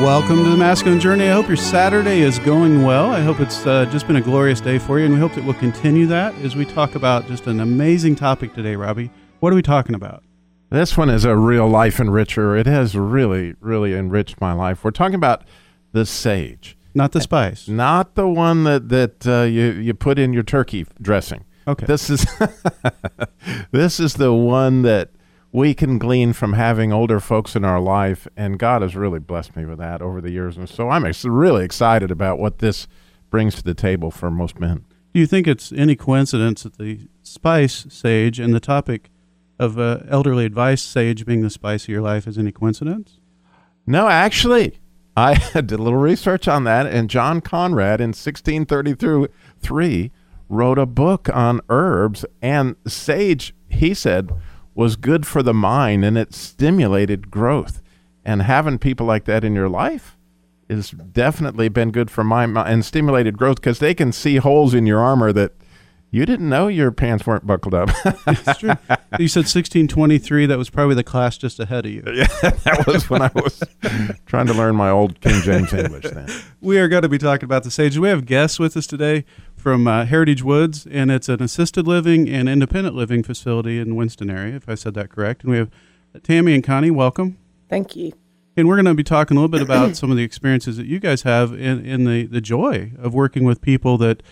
Welcome to the Masculine Journey. I hope your Saturday is going well. I hope it's uh, just been a glorious day for you, and we hope that we'll continue that as we talk about just an amazing topic today, Robbie. What are we talking about? This one is a real life enricher. It has really, really enriched my life. We're talking about the sage, Not the spice. not the one that that uh, you you put in your turkey dressing. Okay. This is this is the one that we can glean from having older folks in our life, and God has really blessed me with that over the years, and so I'm ex- really excited about what this brings to the table for most men. Do you think it's any coincidence that the spice sage and the topic of uh, elderly advice sage being the spice of your life is any coincidence? No, actually, I did a little research on that, and John Conrad in 1633 wrote a book on herbs, and sage, he said, was good for the mind and it stimulated growth. And having people like that in your life has definitely been good for my mind and stimulated growth because they can see holes in your armor that you didn't know your pants weren't buckled up. It's true. you said 1623. That was probably the class just ahead of you. yeah, that was when I was trying to learn my old King James English then. We are going to be talking about the sage. We have guests with us today from uh, Heritage Woods, and it's an assisted living and independent living facility in Winston area, if I said that correct. And we have Tammy and Connie. Welcome. Thank you. And we're going to be talking a little bit about some of the experiences that you guys have in, in the, the joy of working with people that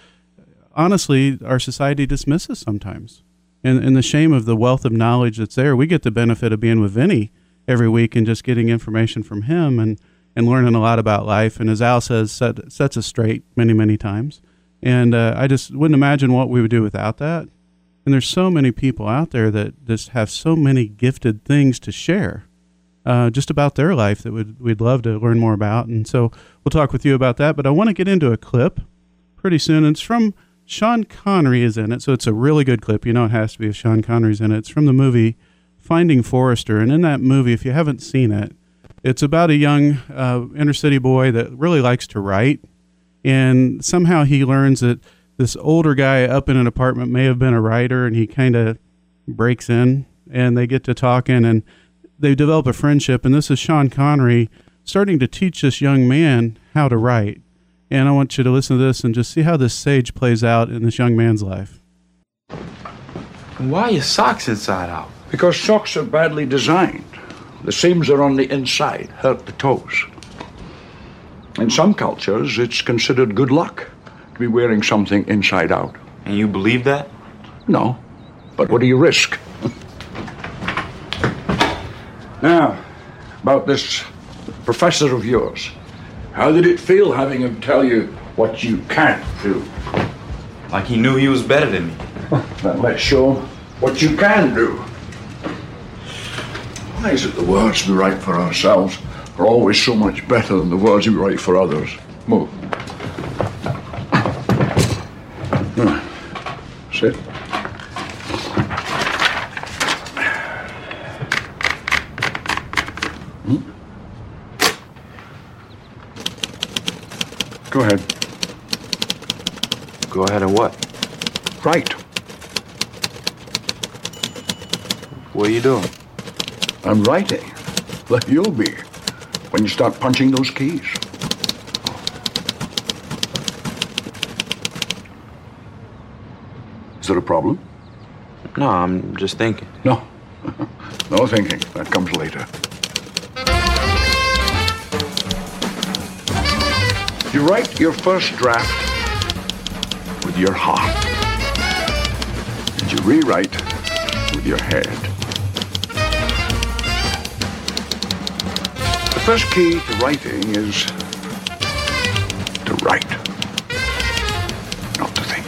honestly our society dismisses sometimes. And, and the shame of the wealth of knowledge that's there. We get the benefit of being with Vinny every week and just getting information from him and, and learning a lot about life. And as Al says, set, sets us straight many, many times. And uh, I just wouldn't imagine what we would do without that. And there's so many people out there that just have so many gifted things to share uh, just about their life that would we'd love to learn more about. And so we'll talk with you about that. But I want to get into a clip pretty soon. It's from Sean Connery is in it, so it's a really good clip. You know it has to be if Sean Connery's in it. It's from the movie Finding Forrester, and in that movie, if you haven't seen it, it's about a young uh, inner city boy that really likes to write, and somehow he learns that this older guy up in an apartment may have been a writer, and he kind of breaks in, and they get to talking, and they develop a friendship. And this is Sean Connery starting to teach this young man how to write. And I want you to listen to this and just see how this sage plays out in this young man's life. Why are your socks inside out? Because socks are badly designed. The seams are on the inside, hurt the toes. In some cultures, it's considered good luck to be wearing something inside out. And you believe that? No, but what do you risk? now, about this professor of yours. How did it feel having him tell you what you can't do? Like he knew he was better than me. Let's show him what you can do. Why is it the words we write for ourselves are always so much better than the words you write for others? Move. Sit. Hmm? Go ahead. Go ahead and what? Right. What are you doing? I'm writing. Like you'll be when you start punching those keys. Is there a problem? No, I'm just thinking. No. no thinking. That comes later. You write your first draft with your heart. And you rewrite with your head. First key to writing is to write, not to think.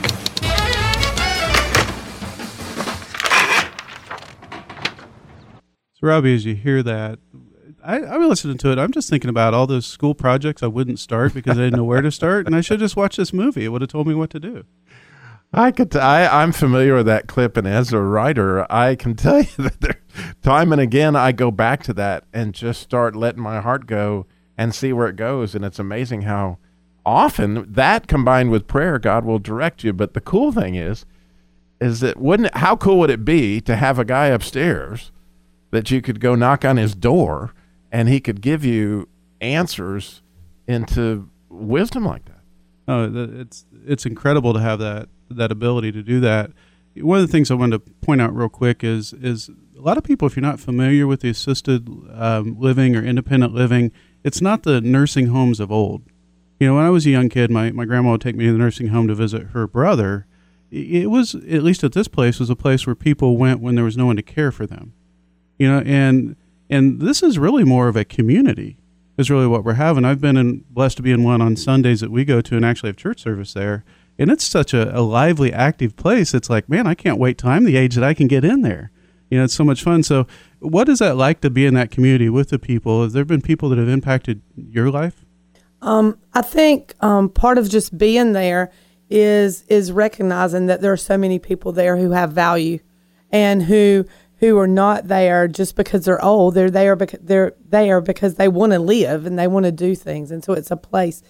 So, Robbie, as you hear that, I, I was listening to it. I'm just thinking about all those school projects I wouldn't start because I didn't know where to start, and I should just watch this movie. It would have told me what to do. I could. T- I, I'm familiar with that clip, and as a writer, I can tell you that there, time and again I go back to that and just start letting my heart go and see where it goes. And it's amazing how often that combined with prayer, God will direct you. But the cool thing is, is that wouldn't how cool would it be to have a guy upstairs that you could go knock on his door and he could give you answers into wisdom like that. Oh, it's it's incredible to have that that ability to do that. One of the things I wanted to point out real quick is is a lot of people, if you're not familiar with the assisted um, living or independent living, it's not the nursing homes of old. You know, when I was a young kid, my, my grandma would take me to the nursing home to visit her brother. It was, at least at this place, was a place where people went when there was no one to care for them. You know, and and this is really more of a community is really what we're having. I've been in, blessed to be in one on Sundays that we go to and actually have church service there. And it's such a, a lively, active place. It's like, man, I can't wait till I'm the age that I can get in there. You know, it's so much fun. So, what is that like to be in that community with the people? Have there been people that have impacted your life? Um, I think um, part of just being there is is recognizing that there are so many people there who have value and who who are not there just because they're old. They're there because they're there because they want to live and they want to do things. And so it's a place.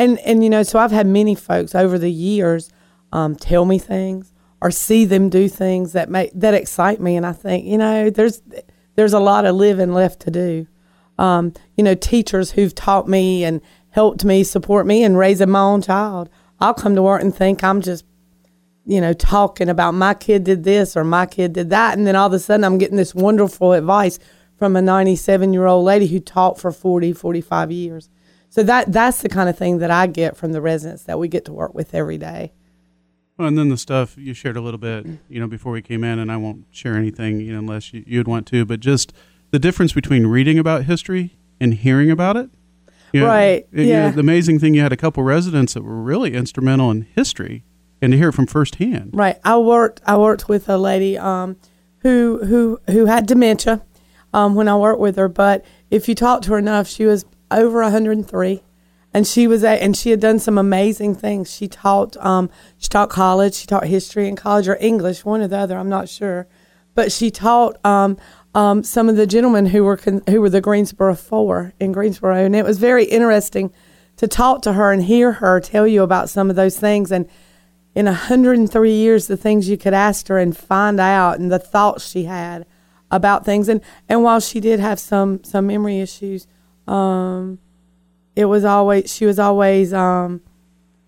And and you know, so I've had many folks over the years um, tell me things or see them do things that make that excite me. And I think you know, there's there's a lot of living left to do. Um, you know, teachers who've taught me and helped me, support me, and raising my own child. I'll come to work and think I'm just you know, talking about my kid did this or my kid did that. And then all of a sudden I'm getting this wonderful advice from a 97 year old lady who taught for 40, 45 years. So that that's the kind of thing that I get from the residents that we get to work with every day. Well, and then the stuff you shared a little bit, you know, before we came in, and I won't share anything, you know, unless you, would want to, but just the difference between reading about history and hearing about it. You know, right. It, yeah. You know, the amazing thing, you had a couple residents that were really instrumental in history and to hear it from firsthand. Right. I worked. I worked with a lady um, who who who had dementia um, when I worked with her. But if you talked to her enough, she was over 103, and she was a, and she had done some amazing things. She taught um, she taught college. She taught history in college or English, one or the other. I'm not sure, but she taught. Um, um, some of the gentlemen who were con- who were the Greensboro Four in Greensboro, and it was very interesting to talk to her and hear her tell you about some of those things and in 103 years the things you could ask her and find out and the thoughts she had about things and and while she did have some some memory issues um it was always she was always um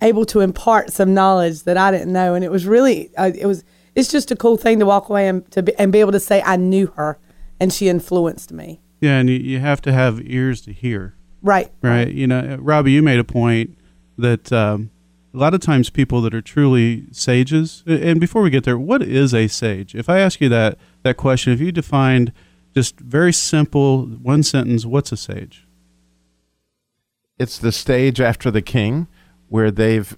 able to impart some knowledge that I didn't know. And it was really uh, it was it's just a cool thing to walk away and to be, and be able to say I knew her and she influenced me. Yeah and you, you have to have ears to hear. Right. Right? You know Robbie you made a point that um a lot of times people that are truly sages and before we get there what is a sage? If i ask you that that question if you defined just very simple one sentence what's a sage it's the stage after the king where they've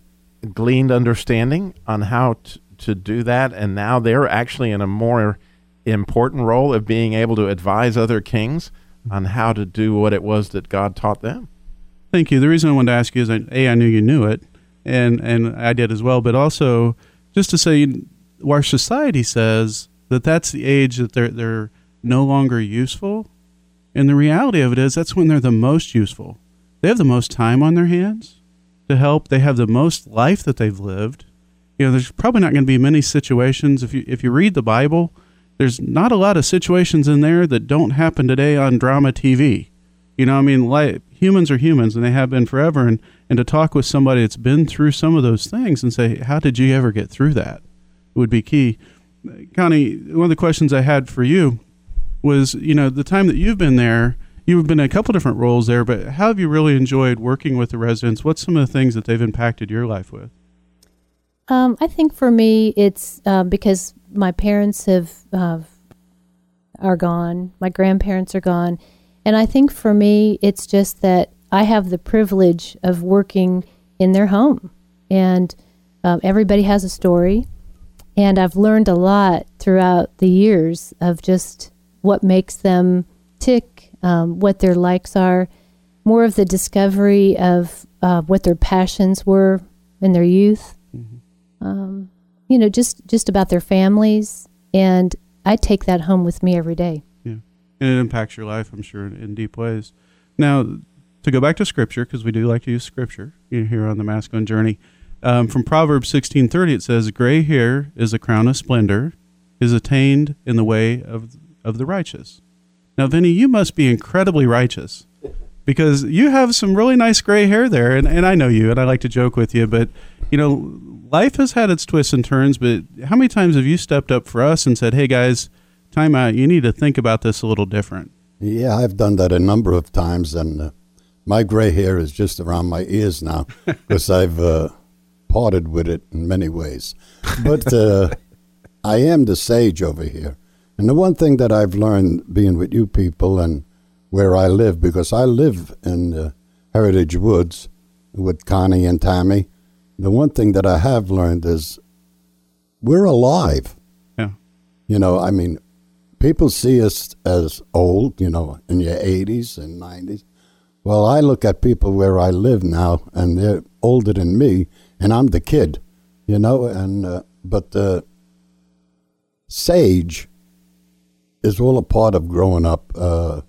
gleaned understanding on how t- to do that and now they're actually in a more important role of being able to advise other kings on how to do what it was that god taught them thank you the reason i wanted to ask you is a i knew you knew it and and I did as well. But also, just to say, our society says that that's the age that they're they're no longer useful, and the reality of it is that's when they're the most useful. They have the most time on their hands to help. They have the most life that they've lived. You know, there's probably not going to be many situations if you if you read the Bible. There's not a lot of situations in there that don't happen today on drama TV. You know, I mean, like, humans are humans, and they have been forever. And and to talk with somebody that's been through some of those things and say, how did you ever get through that? Would be key. Connie, one of the questions I had for you was, you know, the time that you've been there, you've been in a couple different roles there, but how have you really enjoyed working with the residents? What's some of the things that they've impacted your life with? Um, I think for me, it's uh, because my parents have uh, are gone, my grandparents are gone, and I think for me, it's just that I have the privilege of working in their home, and um, everybody has a story. And I've learned a lot throughout the years of just what makes them tick, um, what their likes are, more of the discovery of uh, what their passions were in their youth. Um, you know, just just about their families, and I take that home with me every day. Yeah, and it impacts your life, I'm sure, in, in deep ways. Now, to go back to Scripture, because we do like to use Scripture here on the masculine journey. Um, from Proverbs 16:30, it says, "Gray hair is a crown of splendor, is attained in the way of of the righteous." Now, Vinny, you must be incredibly righteous because you have some really nice gray hair there, and, and I know you, and I like to joke with you, but you know, life has had its twists and turns. But how many times have you stepped up for us and said, "Hey, guys, time out. You need to think about this a little different." Yeah, I've done that a number of times, and uh, my gray hair is just around my ears now because I've uh, parted with it in many ways. But uh, I am the sage over here. And the one thing that I've learned being with you people and where I live, because I live in the Heritage Woods with Connie and Tammy, the one thing that I have learned is we're alive. Yeah. You know, I mean, people see us as old, you know, in your 80s and 90s. Well, I look at people where I live now, and they're older than me, and I'm the kid, you know. And uh, but uh, sage is all a part of growing up. Uh,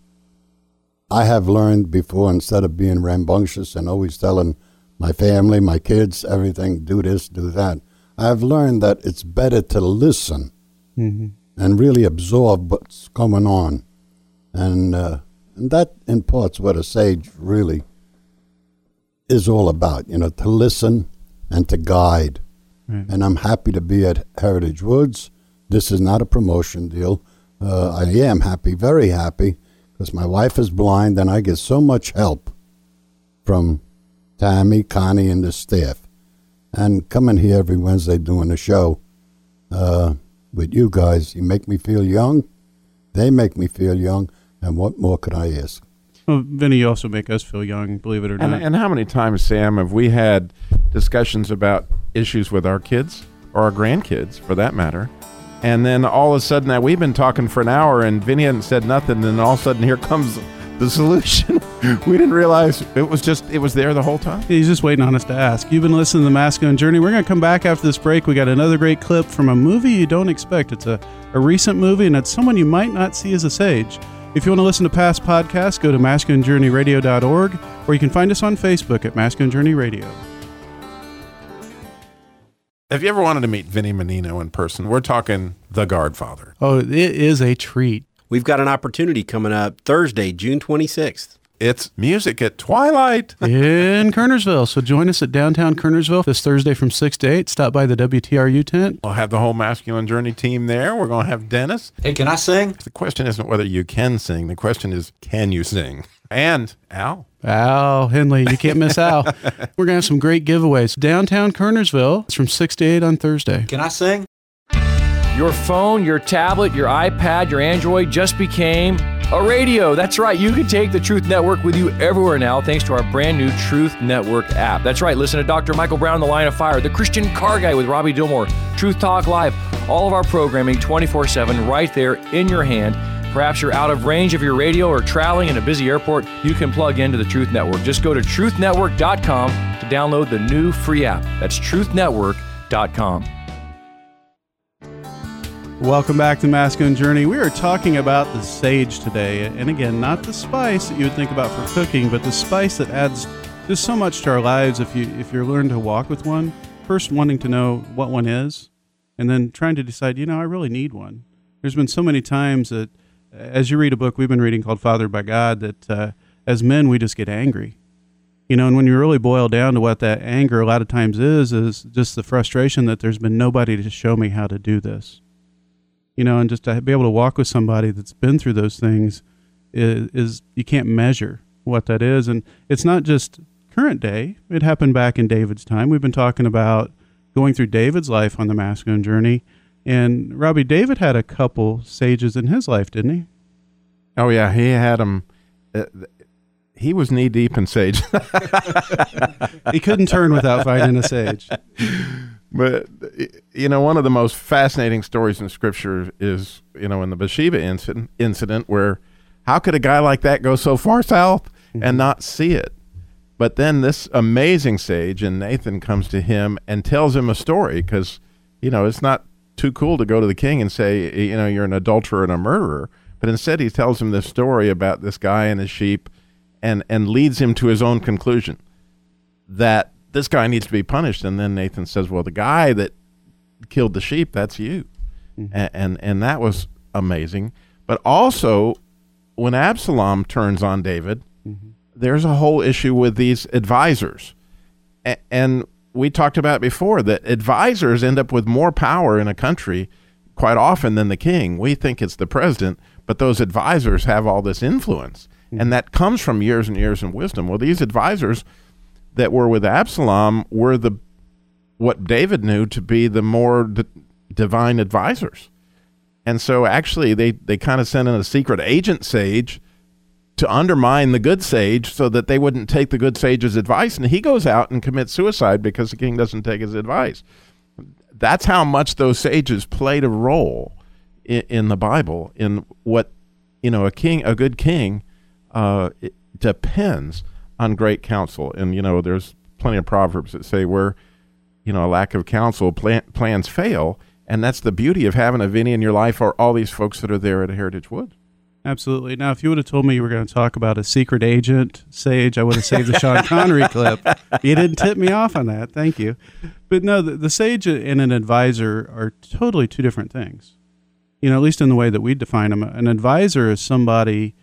I have learned before, instead of being rambunctious and always telling my family, my kids, everything, do this, do that, I have learned that it's better to listen Mm-hmm. and really absorb what's going on. And, uh, and that imparts what a sage really is all about, you know, to listen and to guide. Right. And I'm happy to be at Heritage Woods. This is not a promotion deal. Uh, I am happy, very happy, because my wife is blind and I get so much help from Tammy, Connie, and the staff. And coming here every Wednesday doing a show uh, with you guys, you make me feel young. They make me feel young. And what more could I ask? Well, Vinny, you also make us feel young, believe it or And, not. and how many times, Sam, have we had discussions about issues with our kids or our grandkids, for that matter? And then all of a sudden, now we've been talking for an hour, and Vinny hadn't said nothing. And all of a sudden, here comes the solution. we didn't realize it was just it was there the whole time. He's just waiting on us to ask. You've been listening to the Masculine Journey. We're going to come back after this break. We got another great clip from a movie you don't expect. It's a, a recent movie, and it's someone you might not see as a sage. If you want to listen to past podcasts, go to masculinejourneyradio.org, or you can find us on Facebook at Masculine Journey Radio. Have you ever wanted to meet Vinny Menino in person? We're talking the Godfather. Oh, it is a treat. We've got an opportunity coming up Thursday, June 26th. It's music at twilight. in Kernersville. So join us at downtown Kernersville this Thursday from 6 to 8. Stop by the WTRU tent. We'll have the whole Masculine Journey team there. We're going to have Dennis. Hey, can I sing? The question isn't whether you can sing. The question is, can you sing? And Al. Al Henley, you can't miss Al. We're going to have some great giveaways. Downtown Kernersville. It's from 6 to 8 on Thursday. Can I sing? Your phone, your tablet, your iPad, your Android just became a radio. That's right. You can take the Truth Network with you everywhere now thanks to our brand new Truth Network app. That's right. Listen to Dr. Michael Brown, The Line of Fire, The Christian Car Guy with Robbie Dilmore, Truth Talk Live, all of our programming 24 7 right there in your hand. Perhaps you're out of range of your radio or traveling in a busy airport, you can plug into the Truth Network. Just go to truthnetwork.com to download the new free app. That's truthnetwork.com. Welcome back to Masculine Journey. We are talking about the sage today. And again, not the spice that you would think about for cooking, but the spice that adds just so much to our lives if you if you're learning to walk with one. First wanting to know what one is, and then trying to decide, you know, I really need one. There's been so many times that as you read a book we've been reading called Fathered by God that uh, as men we just get angry. You know, and when you really boil down to what that anger a lot of times is, is just the frustration that there's been nobody to show me how to do this you know, and just to be able to walk with somebody that's been through those things is, is you can't measure what that is. And it's not just current day, it happened back in David's time. We've been talking about going through David's life on the masculine journey. And Robbie, David had a couple sages in his life, didn't he? Oh, yeah. He had them. Uh, he was knee deep in sage. he couldn't turn without finding a sage. But you know, one of the most fascinating stories in Scripture is you know in the Bathsheba incident, incident where How could a guy like that go so far south and not see it? But then this amazing sage and Nathan comes to him and tells him a story because, you know, it's not too cool to go to the king and say, you know, you're an adulterer and a murderer. But instead, he tells him this story about this guy and his sheep and, and leads him to his own conclusion that this guy needs to be punished. And then Nathan says, well, the guy that killed the sheep, that's you. Mm-hmm. And, and, and that was amazing. But also, when Absalom turns on David, mm-hmm. there's a whole issue with these advisors. A- and we talked about before that advisors end up with more power in a country quite often than the king. We think it's the president, but those advisors have all this influence. Mm-hmm. And that comes from years and years of wisdom. Well, these advisors that were with Absalom were the what David knew to be the more d- divine advisors. And so actually they, they kind of sent in a secret agent sage to undermine the good sage so that they wouldn't take the good sage's advice. And he goes out and commits suicide because the king doesn't take his advice. That's how much those sages played a role in, in the Bible, in what, you know, a king, a good king, uh, depends on great counsel. And, you know, there's plenty of proverbs that say where, you know, a lack of counsel, plan, plans fail. And that's the beauty of having a Vinny in your life or all these folks that are there at Heritage Woods. Absolutely. Now, if you would have told me you were going to talk about a secret agent sage, I would have saved the Sean Connery clip. You didn't tip me off on that. Thank you. But no, the, the sage and an advisor are totally two different things. You know, at least in the way that we define them. An advisor is somebody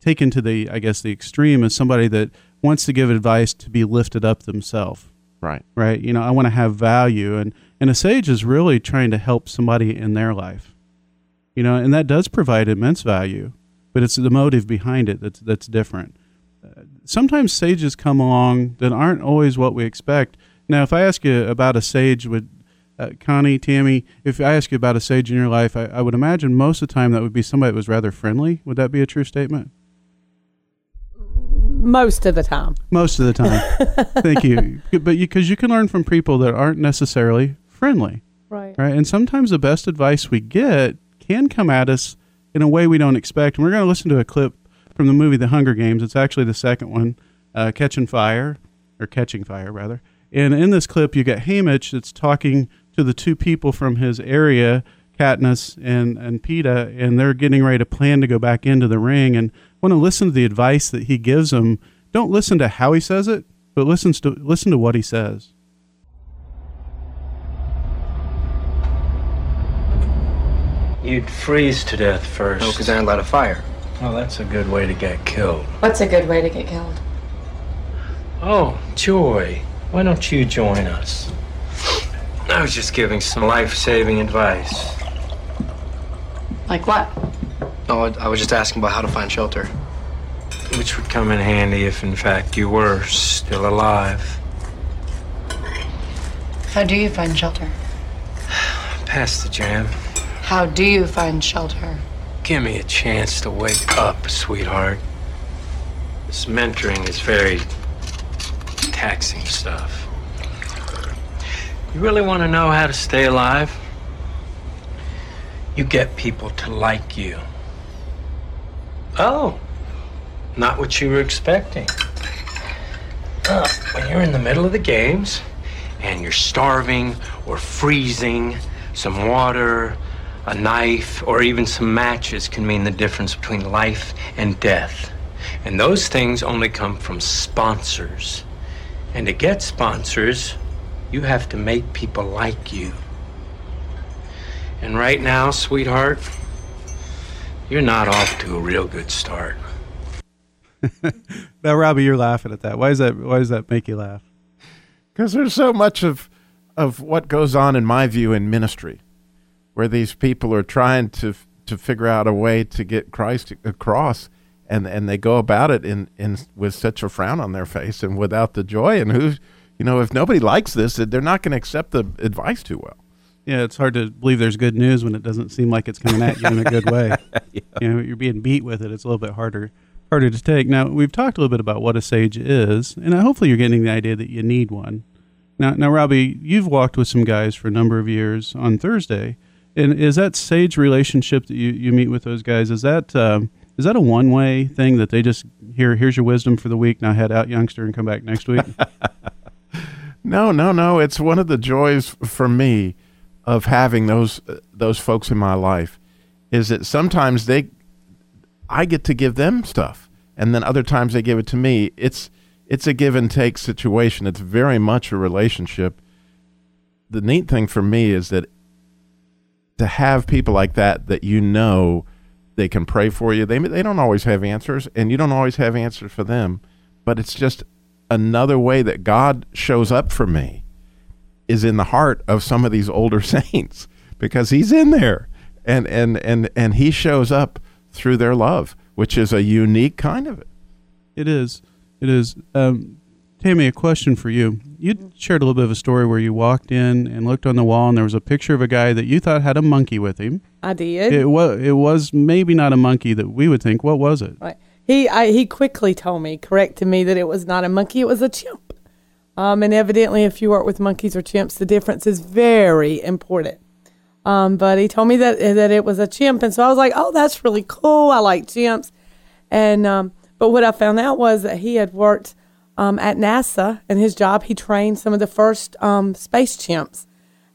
taken to the, I guess, the extreme is somebody that wants to give advice to be lifted up themselves. Right. Right. You know, I want to have value, and and a sage is really trying to help somebody in their life you know, and that does provide immense value, but it's the motive behind it that's that's different. Uh, sometimes sages come along that aren't always what we expect. Now, if I ask you about a sage, would uh, Connie, Tammy, if I ask you about a sage in your life, I, I would imagine most of the time that would be somebody that was rather friendly. Would that be a true statement? Most of the time. Most of the time. Thank you. But because you, you can learn from people that aren't necessarily friendly. Right. Right. And sometimes the best advice we get can come at us in a way we don't expect. And we're going to listen to a clip from the movie The Hunger Games. It's actually the second one, uh, Catching Fire, or Catching Fire, rather. And in this clip, you get Haymitch that's talking to the two people from his area, Katniss and, and Peeta, and they're getting ready to plan to go back into the ring. And want to listen to the advice that he gives them. Don't listen to how he says it, but listen to, listen to what he says. You'd freeze to death first. No, because I ain't light a fire. Well, that's a good way to get killed. What's a good way to get killed? Oh, Joy, why don't you join us? I was just giving some life-saving advice. Like what? No, I I was just asking about how to find shelter. Which would come in handy if, in fact, you were still alive. How do you find shelter? Pass the jam. How do you find shelter? Give me a chance to wake up, sweetheart. This mentoring is very taxing stuff. You really want to know how to stay alive? You get people to like you. Oh, not what you were expecting. Uh, when you're in the middle of the games and you're starving or freezing, some water, a knife, or even some matches can mean the difference between life and death. And those things only come from sponsors. And to get sponsors, you have to make people like you. And right now, sweetheart, you're not off to a real good start. Now, Robbie, you're laughing at that. Why does that? Why does that make you laugh? Because there's so much of of what goes on in my view in ministry, where these people are trying to to figure out a way to get Christ across, and and they go about it in in with such a frown on their face and without the joy. And who, you know, if nobody likes this, they're not going to accept the advice too well. Yeah, it's hard to believe there's good news when it doesn't seem like it's coming at you in a good way. You know, you're being beat with it. It's a little bit harder harder to take. Now, we've talked a little bit about what a sage is, and hopefully you're getting the idea that you need one. Now, now, Robbie, you've walked with some guys for a number of years on Thursday, and is that sage relationship that you, you meet with those guys? Is that um, Is that a one way thing that they just here? Here's your wisdom for the week. Now head out, youngster, and come back next week. No, no, no. It's one of the joys for me of having those those folks in my life is that sometimes they I get to give them stuff and then other times they give it to me. It's it's a give and take situation. It's very much a relationship. The neat thing for me is that to have people like that that you know they can pray for you. They they don't always have answers and you don't always have answers for them, but it's just another way that God shows up for me is in the heart of some of these older saints because he's in there and and and and he shows up through their love which is a unique kind of it. It is. It is. Um, Tammy, a question for you. You shared a little bit of a story where you walked in and looked on the wall, and there was a picture of a guy that you thought had a monkey with him. I did. It was it was maybe not a monkey that we would think. What was it? Right. He I, he quickly told me, corrected me that it was not a monkey, it was a chimp. Um, and evidently, if you work with monkeys or chimps, the difference is very important. Um, but he told me that that it was a chimp, and so I was like, "Oh, that's really cool. I like chimps." And um, but what I found out was that he had worked um, at NASA, and his job he trained some of the first um, space chimps,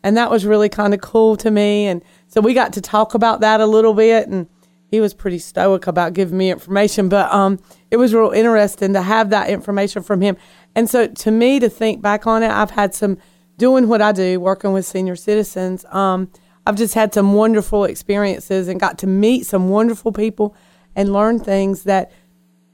and that was really kind of cool to me. And so we got to talk about that a little bit, and he was pretty stoic about giving me information, but um, it was real interesting to have that information from him. And so to me, to think back on it, I've had some doing what I do, working with senior citizens. Um, I've just had some wonderful experiences and got to meet some wonderful people and learn things that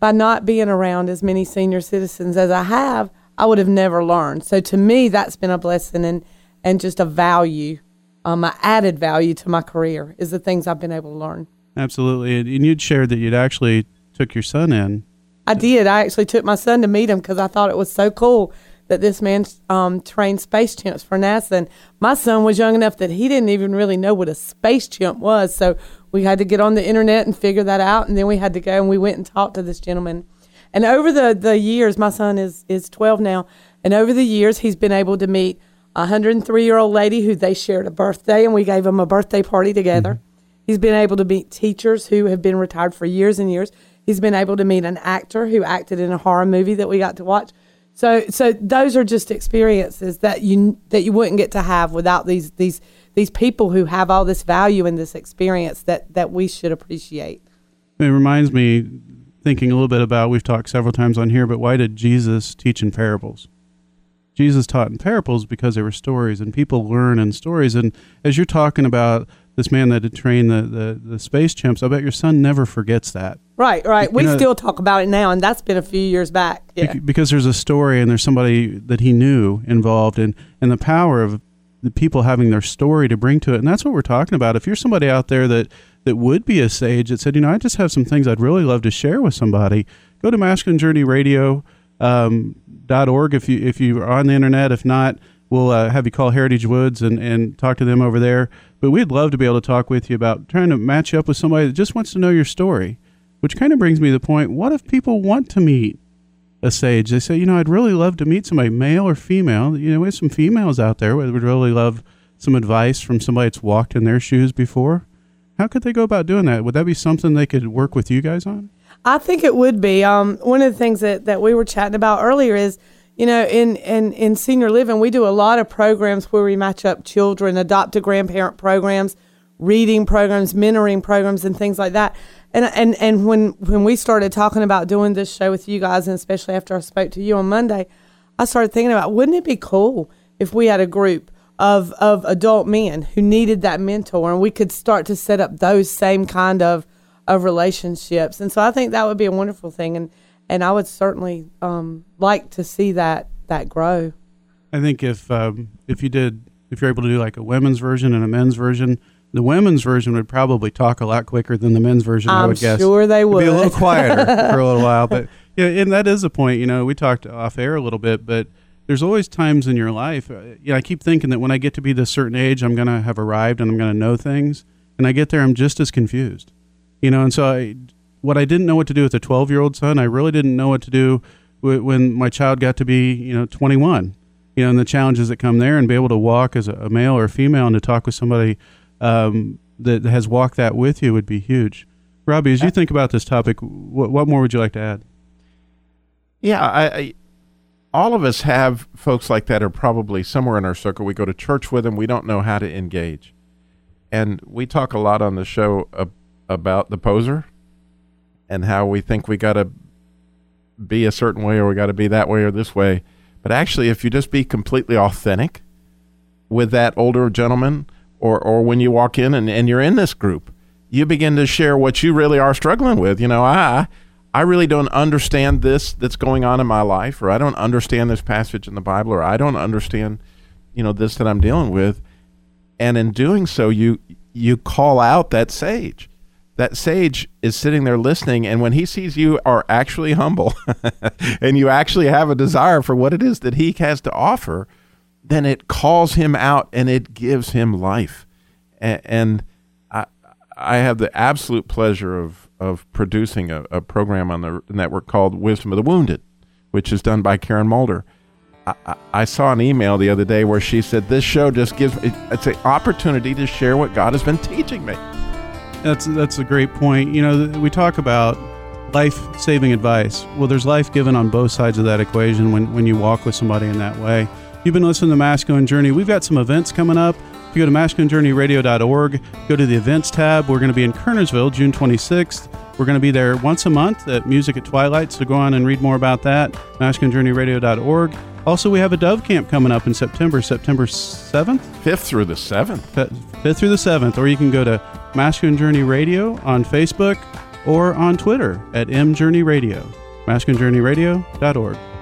by not being around as many senior citizens as I have, I would have never learned. So to me, that's been a blessing and, and just a value, um, a added value to my career is the things I've been able to learn. Absolutely. And you'd shared that you'd actually took your son in. I did. I actually took my son to meet him because I thought it was so cool that this man um, trained space chimps for NASA. And my son was young enough that he didn't even really know what a space chimp was. So we had to get on the internet and figure that out. And then we had to go and we went and talked to this gentleman. And over the, the years, my son is, is 12 now. And over the years, he's been able to meet a 103 year old lady who they shared a birthday and we gave him a birthday party together. Mm-hmm. He's been able to meet teachers who have been retired for years and years. He's been able to meet an actor who acted in a horror movie that we got to watch. So, so those are just experiences that you that you wouldn't get to have without these these these people who have all this value in this experience that that we should appreciate. It reminds me thinking a little bit about we've talked several times on here, but why did Jesus teach in parables? Jesus taught in parables because they were stories, and people learn in stories. And as you're talking about this man that had trained the, the, the space chimps, I bet your son never forgets that. Right, right. You We know- still talk about it now, and that's been a few years back. Yeah. Because there's a story and there's somebody that he knew involved in and the power of the people having their story to bring to it and that's what we're talking about if you're somebody out there that that would be a sage that said you know i just have some things i'd really love to share with somebody go to masculine journey radio um, dot org if you if you are on the internet if not we'll uh, have you call heritage woods and and talk to them over there but we'd love to be able to talk with you about trying to match up with somebody that just wants to know your story which kind of brings me to the point what if people want to meet a sage. They say, you know, I'd really love to meet somebody, male or female. You know, we have some females out there that would really love some advice from somebody that's walked in their shoes before. How could they go about doing that? Would that be something they could work with you guys on? I think it would be. Um, one of the things that, that we were chatting about earlier is, you know, in, in, in senior living, we do a lot of programs where we match up children, adopt a grandparent programs, reading programs, mentoring programs, and things like that. And, and, and when, when we started talking about doing this show with you guys, and especially after I spoke to you on Monday, I started thinking about wouldn't it be cool if we had a group of, of adult men who needed that mentor and we could start to set up those same kind of of relationships. And so I think that would be a wonderful thing and and I would certainly um, like to see that that grow. I think if um, if you did if you're able to do like a women's version and a men's version, the women's version would probably talk a lot quicker than the men's version. I I'm would guess. sure they It'd Be a little quieter for a little while, but yeah, and that is a point. You know, we talked off air a little bit, but there's always times in your life. Uh, you know, I keep thinking that when I get to be this certain age, I'm going to have arrived and I'm going to know things, and I get there, I'm just as confused. You know, and so I, what I didn't know what to do with a 12 year old son, I really didn't know what to do w- when my child got to be, you know, 21. You know, and the challenges that come there, and be able to walk as a, a male or a female, and to talk with somebody um, that has walked that with you would be huge. Robbie, as you think about this topic, what, what more would you like to add? Yeah, I, I, all of us have folks like that are probably somewhere in our circle. We go to church with them. We don't know how to engage, and we talk a lot on the show ab- about the poser and how we think we got to be a certain way or we got to be that way or this way. But actually, if you just be completely authentic with that older gentleman, or or when you walk in and, and you're in this group, you begin to share what you really are struggling with. You know, I I really don't understand this that's going on in my life, or I don't understand this passage in the Bible, or I don't understand, you know, this that I'm dealing with. And in doing so, you you call out that sage. That sage is sitting there listening, and when he sees you are actually humble, and you actually have a desire for what it is that he has to offer, then it calls him out and it gives him life. And, and I, I have the absolute pleasure of, of producing a, a, program on the network called Wisdom of the Wounded, which is done by Karen Mulder. I, I, saw an email the other day where she said, This show just gives it, it's an opportunity to share what God has been teaching me. That's, that's a great point. You know, we talk about life saving advice. Well, there's life given on both sides of that equation when, when you walk with somebody in that way. You've been listening to Masculine Journey. We've got some events coming up. If you go to masculinejourneyradio.org, go to the events tab. We're going to be in Kernersville June 26th. We're going to be there once a month at Music at Twilight, so go on and read more about that. MasculineJourneyRadio.org. Also, we have a Dove Camp coming up in September, September 7th? 5th through the 7th. 5th through the 7th. Or you can go to Masculine Journey Radio on Facebook or on Twitter at mjourneyradio. MasculineJourneyRadio.org.